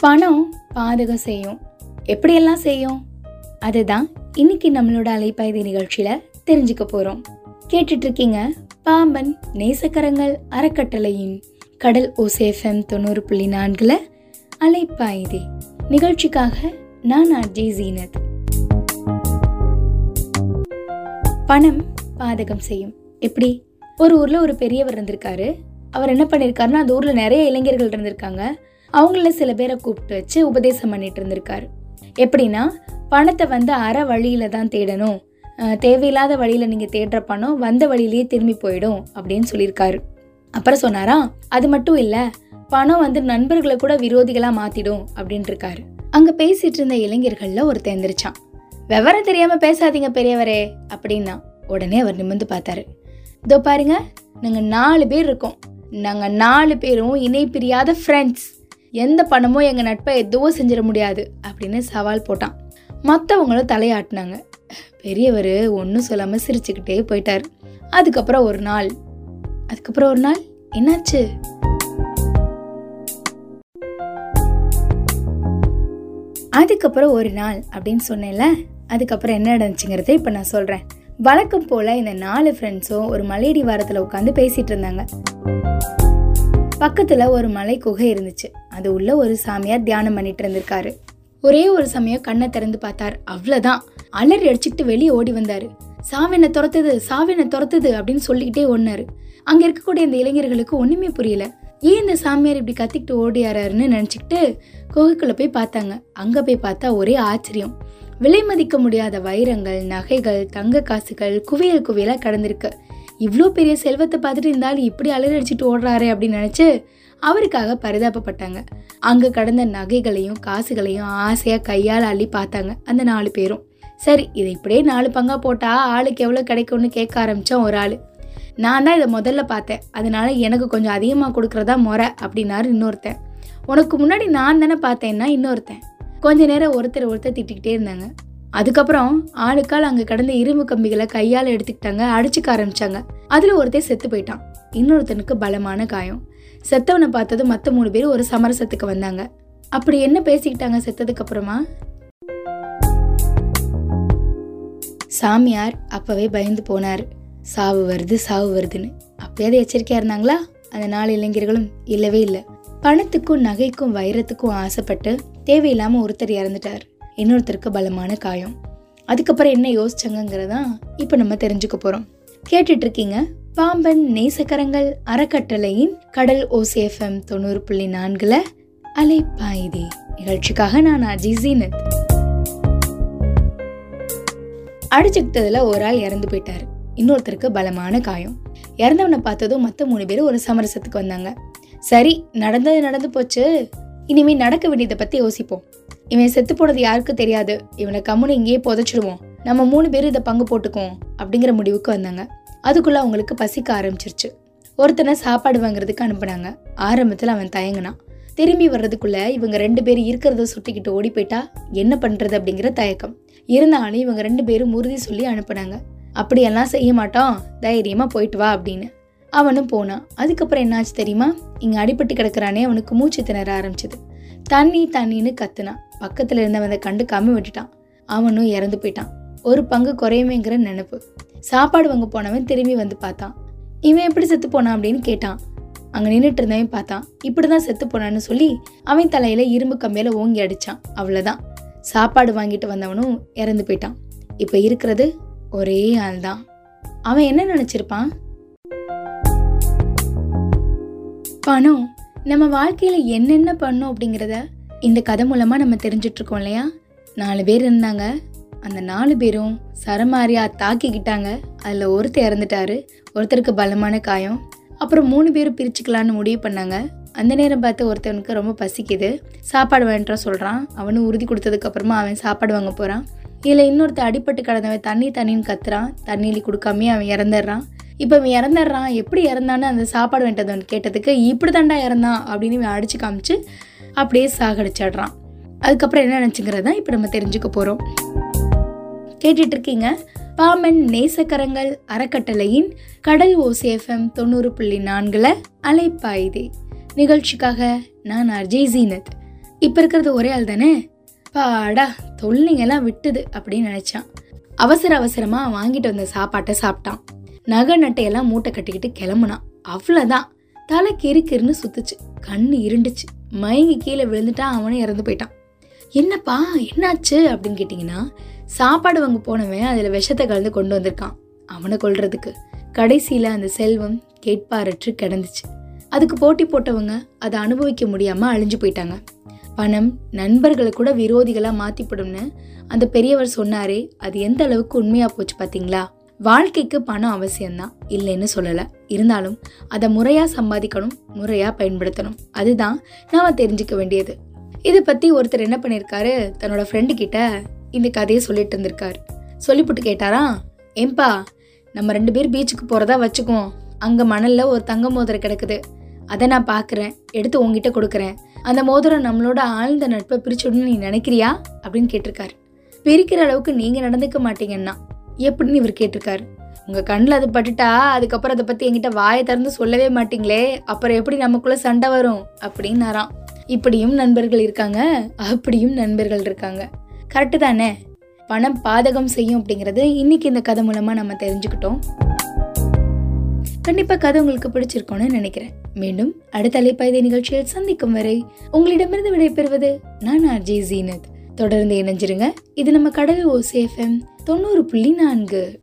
பணம் பாதகம் செய்யும். எப்படியெல்லாம் செய்யும்? அதுதான் இன்னைக்கு நம்மளோட அலைப்பாய்தி நிகழ்ச்சியில தெரிஞ்சுக்க போறோம். கேட்டுட்டு இருக்கீங்க பாம்பன் நேசக்கரங்கள் அறக்கட்டளையின் கடல் ஓசேஃபம் தொண்ணூறு புள்ளி நான்குல அலைப்பாய்தி நிகழ்ச்சிக்காக நான் ஆர்ஜி ஜீனத். பணம் பாதகம் செய்யும். எப்படி? ஒரு ஊர்ல ஒரு பெரியவர் இருந்திருக்காரு. அவர் என்ன பண்ணியிருக்காருன்னா அந்த ஊர்ல நிறைய இளைஞர்கள் இருந்திருக்காங்க. அவங்கள சில பேரை கூப்பிட்டு வச்சு உபதேசம் பண்ணிட்டு இருந்திருக்காரு. எப்படின்னா பணத்தை வந்து அற வழியில தான் தேடணும். தேவையில்லாத வழியில நீங்க தேடுற பணம் வந்த வழியிலேயே திரும்பி போயிடும் அப்படின்னு சொல்லியிருக்காரு. அப்புறம் சொன்னாரா அது மட்டும் இல்ல பணம் வந்து நண்பர்களை கூட விரோதிகளா மாத்திடும் அப்படின்னு இருக்காரு. அங்க பேசிட்டு இருந்த இளைஞர்கள்ல ஒருத்தன் எந்திரிச்சான். விவரம் தெரியாம பேசாதீங்க பெரியவரே அப்படின்னா உடனே அவர் நிமிர்ந்து பார்த்தாரு. இதோ பாருங்க நாங்க நாலு பேர் இருக்கோம். நாங்க நாலு பேரும் இணை பிரியாத ஃப்ரெண்ட்ஸ் எந்த பணமோ எங்க நட்பை எதுவும் செஞ்சிட முடியாது அப்படின்னு சவால் போட்டான். மற்றவங்களும் தலையாட்டினாங்க. பெரியவர் ஒன்றும் சொல்லாமல் சிரிச்சுக்கிட்டே போயிட்டாரு. அதுக்கப்புறம் ஒரு நாள். அதுக்கப்புறம் ஒரு நாள்? என்னாச்சு? அதுக்கப்புறம் ஒரு நாள் அப்படின்னு சொன்னேன்ல அதுக்கப்புறம் என்ன நடந்துச்சுங்கிறத இப்போ நான் சொல்கிறேன் வழக்கம் போல இந்த நாலு ஃப்ரெண்ட்ஸும் ஒரு மலையடி வாரத்தில் உட்காந்து பேசிட்டு இருந்தாங்க. பக்கத்துல ஒரு மலை குகை இருந்துச்சு. அது உள்ள ஒரு சாமியார் தியானம் பண்ணிட்டு இருந்திருக்காரு. ஒரே ஒரு சமயம் கண்ணை திறந்து பார்த்தார். அவ்வளவுதான். அலறி அடிச்சுக்கிட்டு வெளியே ஓடி வந்தாரு. சாவினை துரத்துது? சாவினை துரத்துது? அப்படின்னு சொல்லிக்கிட்டே ஓடினாரு. அங்க இருக்கக்கூடிய இந்த இளைஞர்களுக்கு ஒண்ணுமே புரியல. ஏன் இந்த சாமியார் இப்படி கத்திக்கிட்டு ஓடியாராருன்னு நினைச்சுக்கிட்டு குகைக்குள்ள போய் பார்த்தாங்க. அங்க போய் பார்த்தா ஒரே ஆச்சரியம். விலை மதிக்க முடியாத வைரங்கள் நகைகள் தங்க காசுகள் குவியல் குவியலா கடந்திருக்கு. இவ்வளோ பெரிய செல்வத்தை பார்த்துட்டு இருந்தாலும் இப்படி அலறடிச்சிட்டு ஓடுறாரு அப்படின்னு நினச்சி அவருக்காக பரிதாபப்பட்டாங்க. அங்கே கடந்த நகைகளையும் காசுகளையும் ஆசையாக கையால் அள்ளி பார்த்தாங்க அந்த நாலு பேரும். சரி இதை இப்படியே நாலு பங்காக போட்டால் ஆளுக்கு எவ்வளோ கிடைக்கும்னு கேட்க ஆரம்பித்தோம் ஒரு ஆள். நான் தான் இதை முதல்ல பார்த்தேன். அதனால எனக்கு கொஞ்சம் அதிகமாக கொடுக்குறதா முறை அப்படின்னாரு இன்னொருத்தன். உனக்கு முன்னாடி நான் தானே பார்த்தேன்னா இன்னொருத்தன். கொஞ்ச நேரம் ஒருத்தர் ஒருத்தர் திட்டிக்கிட்டே இருந்தாங்க. அதுக்கப்புறம் ஆளுக்கால் அங்க கிடந்த இரும்பு கம்பிகளை கையால எடுத்துக்கிட்டாங்க அடிச்சுக்க ஆரம்பிச்சாங்க. அதுல ஒருத்தன் செத்து போயிட்டான். இன்னொருத்தனுக்கு பலமான காயம். செத்தவனை பார்த்தது மத்த மூணு பேர் ஒரு சமரசத்துக்கு வந்தாங்க. அப்படி என்ன பேசிக்கிட்டாங்க செத்ததுக்கு அப்புறமா? சாமியார் அப்பவே பயந்து போனார். சாவு வருது சாவு வருதுன்னு. அப்பயாவது எச்சரிக்கையா இருந்தாங்களா? அந்த நாலு இளைஞர்களும் இல்லவே இல்லை. பணத்துக்கும் நகைக்கும் வைரத்துக்கும் ஆசைப்பட்டு தேவையில்லாம ஒருத்தர் இறந்துட்டார். இன்னொருத்தருக்கு பலமான காயம். அதுக்கப்புறம் என்ன யோசிச்சாங்கிறதா இப்போ நம்ம தெரிஞ்சுக்க போகிறோம் கேட்டுட்டு இருக்கீங்க பாம்பன் நேசக்கரங்கள் அறக்கட்டளையின் கடல் ஓசிஎஃப்எம் தொண்ணூறு புள்ளி நான்கில் அலைப்பாயுதே. நிகழ்ச்சிக்காக நான் அஜிசீனத் அடிச்சுக்கிட்டதில் ஒரு ஆள் இறந்து போயிட்டார். இன்னொருத்தருக்கு பலமான காயம். இறந்தவனை பார்த்ததும் மற்ற மூணு பேர் ஒரு சமரசத்துக்கு வந்தாங்க. சரி நடந்தது நடந்து போச்சு. இனிமேல் நடக்க வேண்டியதை பத்தி யோசிப்போம். இவன் செத்து போனது யாருக்கு தெரியாது. இவனை கம்முன்னு இங்கேயே புதைச்சிடுவோம். நம்ம மூணு பேரும் இதை பங்கு போட்டுக்குவோம் அப்படிங்கிற முடிவுக்கு வந்தாங்க. அதுக்குள்ள அவங்களுக்கு பசிக்க ஆரம்பிச்சிருச்சு. ஒருத்தனை சாப்பாடு வாங்குறதுக்கு அனுப்புனாங்க. ஆரம்பத்தில் அவன் தயங்கினான். திரும்பி வர்றதுக்குள்ள இவங்க ரெண்டு பேரும் இருக்கிறத சுட்டிக்கிட்டு ஓடி போயிட்டா என்ன பண்றது அப்படிங்கிற தயக்கம். இருந்தாலும் இவங்க ரெண்டு பேரும் உறுதி சொல்லி அனுப்புனாங்க. அப்படியெல்லாம் செய்ய மாட்டோம். தைரியமா போயிட்டு வா அப்படின்னு. அவனும் போனான். அதுக்கப்புறம் என்னாச்சு தெரியுமா? இங்கே அடிபட்டு கிடக்குறானே அவனுக்கு மூச்சு திணற ஆரம்பிச்சது. தண்ணி தண்ணின்னு கத்துனான். பக்கத்தில் இருந்தவன் கண்டுக்காம விட்டுட்டான். அவனும் இறந்து போயிட்டான். ஒரு பங்கு குறையுமேங்கிற நினைப்பு. சாப்பாடு வாங்க போனவன் திரும்பி வந்து பார்த்தான். இவன் எப்படி செத்து போனான் அப்படின்னு கேட்டான். அங்க நின்றுட்டு இருந்தவன் பார்த்தான். இப்படிதான் செத்து போனான்னு சொல்லி அவன் தலையில இரும்பு கம்பியில ஓங்கி அடிச்சான். அவ்வளவுதான். சாப்பாடு வாங்கிட்டு வந்தவனும் இறந்து போயிட்டான். இப்ப இருக்கிறது ஒரே ஆள் தான் அவன் என்ன நினைச்சிருப்பான்? பணம் நம்ம வாழ்க்கையில் என்னென்ன பண்ணோம் அப்படிங்கிறத இந்த கதை மூலமாக நம்ம தெரிஞ்சிட்ருக்கோம் இல்லையா? நாலு பேர் இருந்தாங்க. அந்த நாலு பேரும் சரமாரியா தாக்கிக்கிட்டாங்க. அதில் ஒருத்தர் இறந்துட்டாரு. ஒருத்தருக்கு பலமான காயம். அப்புறம் மூணு பேரும் பிரிச்சுக்கலான்னு முடிவு பண்ணாங்க. அந்த நேரம் பார்த்து ஒருத்தவனுக்கு ரொம்ப பசிக்குது. சாப்பாடு வேண்டாம் சொல்கிறான் அவனும் உறுதி கொடுத்ததுக்கப்புறமா அவன் சாப்பாடு வாங்க போகிறான் இதில் இன்னொருத்தர் அடிப்பட்டு கிடந்தவன் தண்ணி தண்ணின்னு கத்துறான். தண்ணியில் கொடுக்காமயே அவன் இறந்துடுறான். இப்போ இவன் இறந்துடுறான் எப்படி இறந்தான்னு அந்த சாப்பாடு வேண்டதவன் கேட்டதுக்கு இப்படி தாண்டா இறந்தான் அப்படின்னு இவன் அடிச்சு காமிச்சு அப்படியே சாகடிச்சிடுறான். அதுக்கப்புறம் என்ன நினச்சிங்கிறத இப்போ நம்ம தெரிஞ்சுக்க போகிறோம் கேட்டுட்ருக்கீங்க பாமன் நேசக்கரங்கள் அறக்கட்டளையின் கடல் ஓசேஃபம் தொண்ணூறு புள்ளி நான்கில் அலைப்பாயுதே. நிகழ்ச்சிக்காக நான் அர்ஜய் ஜீனத். இப்போ இருக்கிறது ஒரே ஆள் தானே? பாடா தொல்லைங்கெல்லாம் விட்டுது அப்படின்னு நினச்சான். அவசர அவசரமாக வாங்கிட்டு வந்த சாப்பாட்டை சாப்பிட்டான். நகை நட்டையெல்லாம் மூட்டை கட்டிக்கிட்டு கிளம்புனான். அவ்வளோதான் தலை கெரு கெருன்னு சுத்துச்சு. கண்ணு இருண்டுச்சு. மயங்கி கீழே விழுந்துட்டான் அவனும் இறந்து போயிட்டான். என்னப்பா என்னாச்சு அப்படின்னு கேட்டிங்கன்னா சாப்பாடு வாங்க போனவன் அதில் விஷத்தை கலந்து கொண்டு வந்திருக்கான் அவனை கொள்றதுக்கு கடைசியில் அந்த செல்வம் கேட்பாரற்று கிடந்துச்சு. அதுக்கு போட்டி போட்டவங்க அதை அனுபவிக்க முடியாமல் அழிஞ்சு போயிட்டாங்க. பணம் நண்பர்களை கூட விரோதிகளாக மாற்றிப்படும்னு அந்த பெரியவர் சொன்னாரே அது எந்த அளவுக்கு உண்மையாக போச்சு பார்த்தீங்களா வாழ்க்கைக்கு பணம் அவசியம்தான். இல்லைன்னு சொல்லலை. இருந்தாலும் அதை முறையாக சம்பாதிக்கணும் முறையாக பயன்படுத்தணும். அதுதான் நாம் தெரிஞ்சுக்க வேண்டியது. இதை பற்றி ஒருத்தர் என்ன பண்ணியிருக்காரு தன்னோட ஃப்ரெண்டு கிட்ட இந்த கதையை சொல்லிட்டு இருந்திருக்காரு. சொல்லிப்புட்டு கேட்டாரா? ஏன்பா நம்ம ரெண்டு பேர் பீச்சுக்கு போகிறதா வச்சுக்குவோம். அங்கே மணலில் ஒரு தங்க மோதிரம் கிடக்குது. அதை நான் பார்க்குறேன் எடுத்து உங்ககிட்ட கொடுக்குறேன். அந்த மோதிரம் நம்மளோட ஆழ்ந்த நட்பை பிரிச்சுடணும்னு நீ நினைக்கிறியா? அப்படின்னு கேட்டிருக்காரு. பிரிக்கிற அளவுக்கு நீங்கள் நடந்துக்க மாட்டீங்கன்னா எப்படின்னு இவர் கேட்டிருக்காரு. உங்கள் கண்ணில் அது பட்டுட்டா அதுக்கப்புறம் அதை பற்றி என்கிட்ட வாயை திறந்து சொல்லவே மாட்டீங்களே அப்புறம் எப்படி நமக்குள்ளே சண்டை வரும்? அப்படின்னாராம். இப்படியும் நண்பர்கள் இருக்காங்க அப்படியும் நண்பர்கள் இருக்காங்க. கரெக்டு தானே? பணம் பாதகம் செய்யும் அப்படிங்கிறது இன்னைக்கு இந்த கதை மூலமாக நம்ம தெரிஞ்சுக்கிட்டோம். கண்டிப்பாக கதை உங்களுக்கு பிடிச்சிருக்கோன்னு நினைக்கிறேன். மீண்டும் அடுத்த அலைப்பாய்தை நிகழ்ச்சியில் சந்திக்கும் வரை உங்களிடமிருந்து விடைபெறுவது நான் ஆர்ஜே ஜீனத். தொடர்ந்து இணைஞ்சிருங்க. இது நம்ம கடல் ஓசேஃபம் தொண்ணூறு புள்ளி நான்கு.